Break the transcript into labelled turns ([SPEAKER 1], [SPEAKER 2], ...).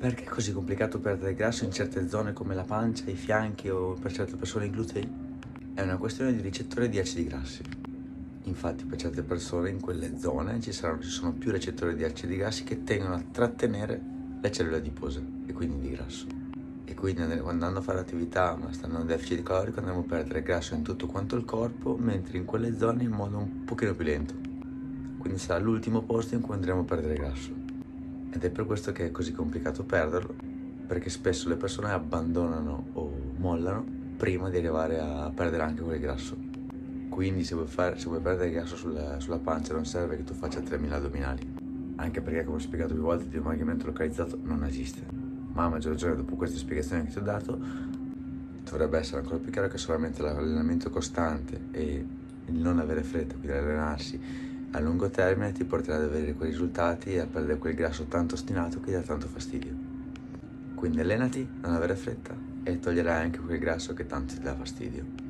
[SPEAKER 1] Perché è così complicato perdere grasso in certe zone come la pancia, i fianchi o per certe persone i glutei? È una questione di ricettore di acidi grassi. Infatti per certe persone in quelle zone ci, saranno, ci sono più recettori di acidi grassi che tendono a trattenere le cellule adipose e quindi di grasso. E quindi andando a fare attività ma stando in deficit calorico andremo a perdere grasso in tutto quanto il corpo, mentre in quelle zone in modo un pochino più lento. Quindi sarà l'ultimo posto in cui andremo a perdere grasso. Ed è per questo che è così complicato perderlo, perché spesso le persone abbandonano o mollano prima di arrivare a perdere anche quel grasso. Quindi se vuoi, fare, se vuoi perdere grasso sulla, sulla, pancia non serve che tu faccia 3000 addominali, anche perché come ho spiegato più volte il dimagrimento localizzato non esiste. Ma a maggior ragione dopo queste spiegazioni che ti ho dato dovrebbe essere ancora più chiaro che solamente l'allenamento costante e il non avere fretta, quindi allenarsi a lungo termine ti porterà ad avere quei risultati e a perdere quel grasso tanto ostinato che dà tanto fastidio. Quindi allenati, non avere fretta e toglierai anche quel grasso che tanto ti dà fastidio.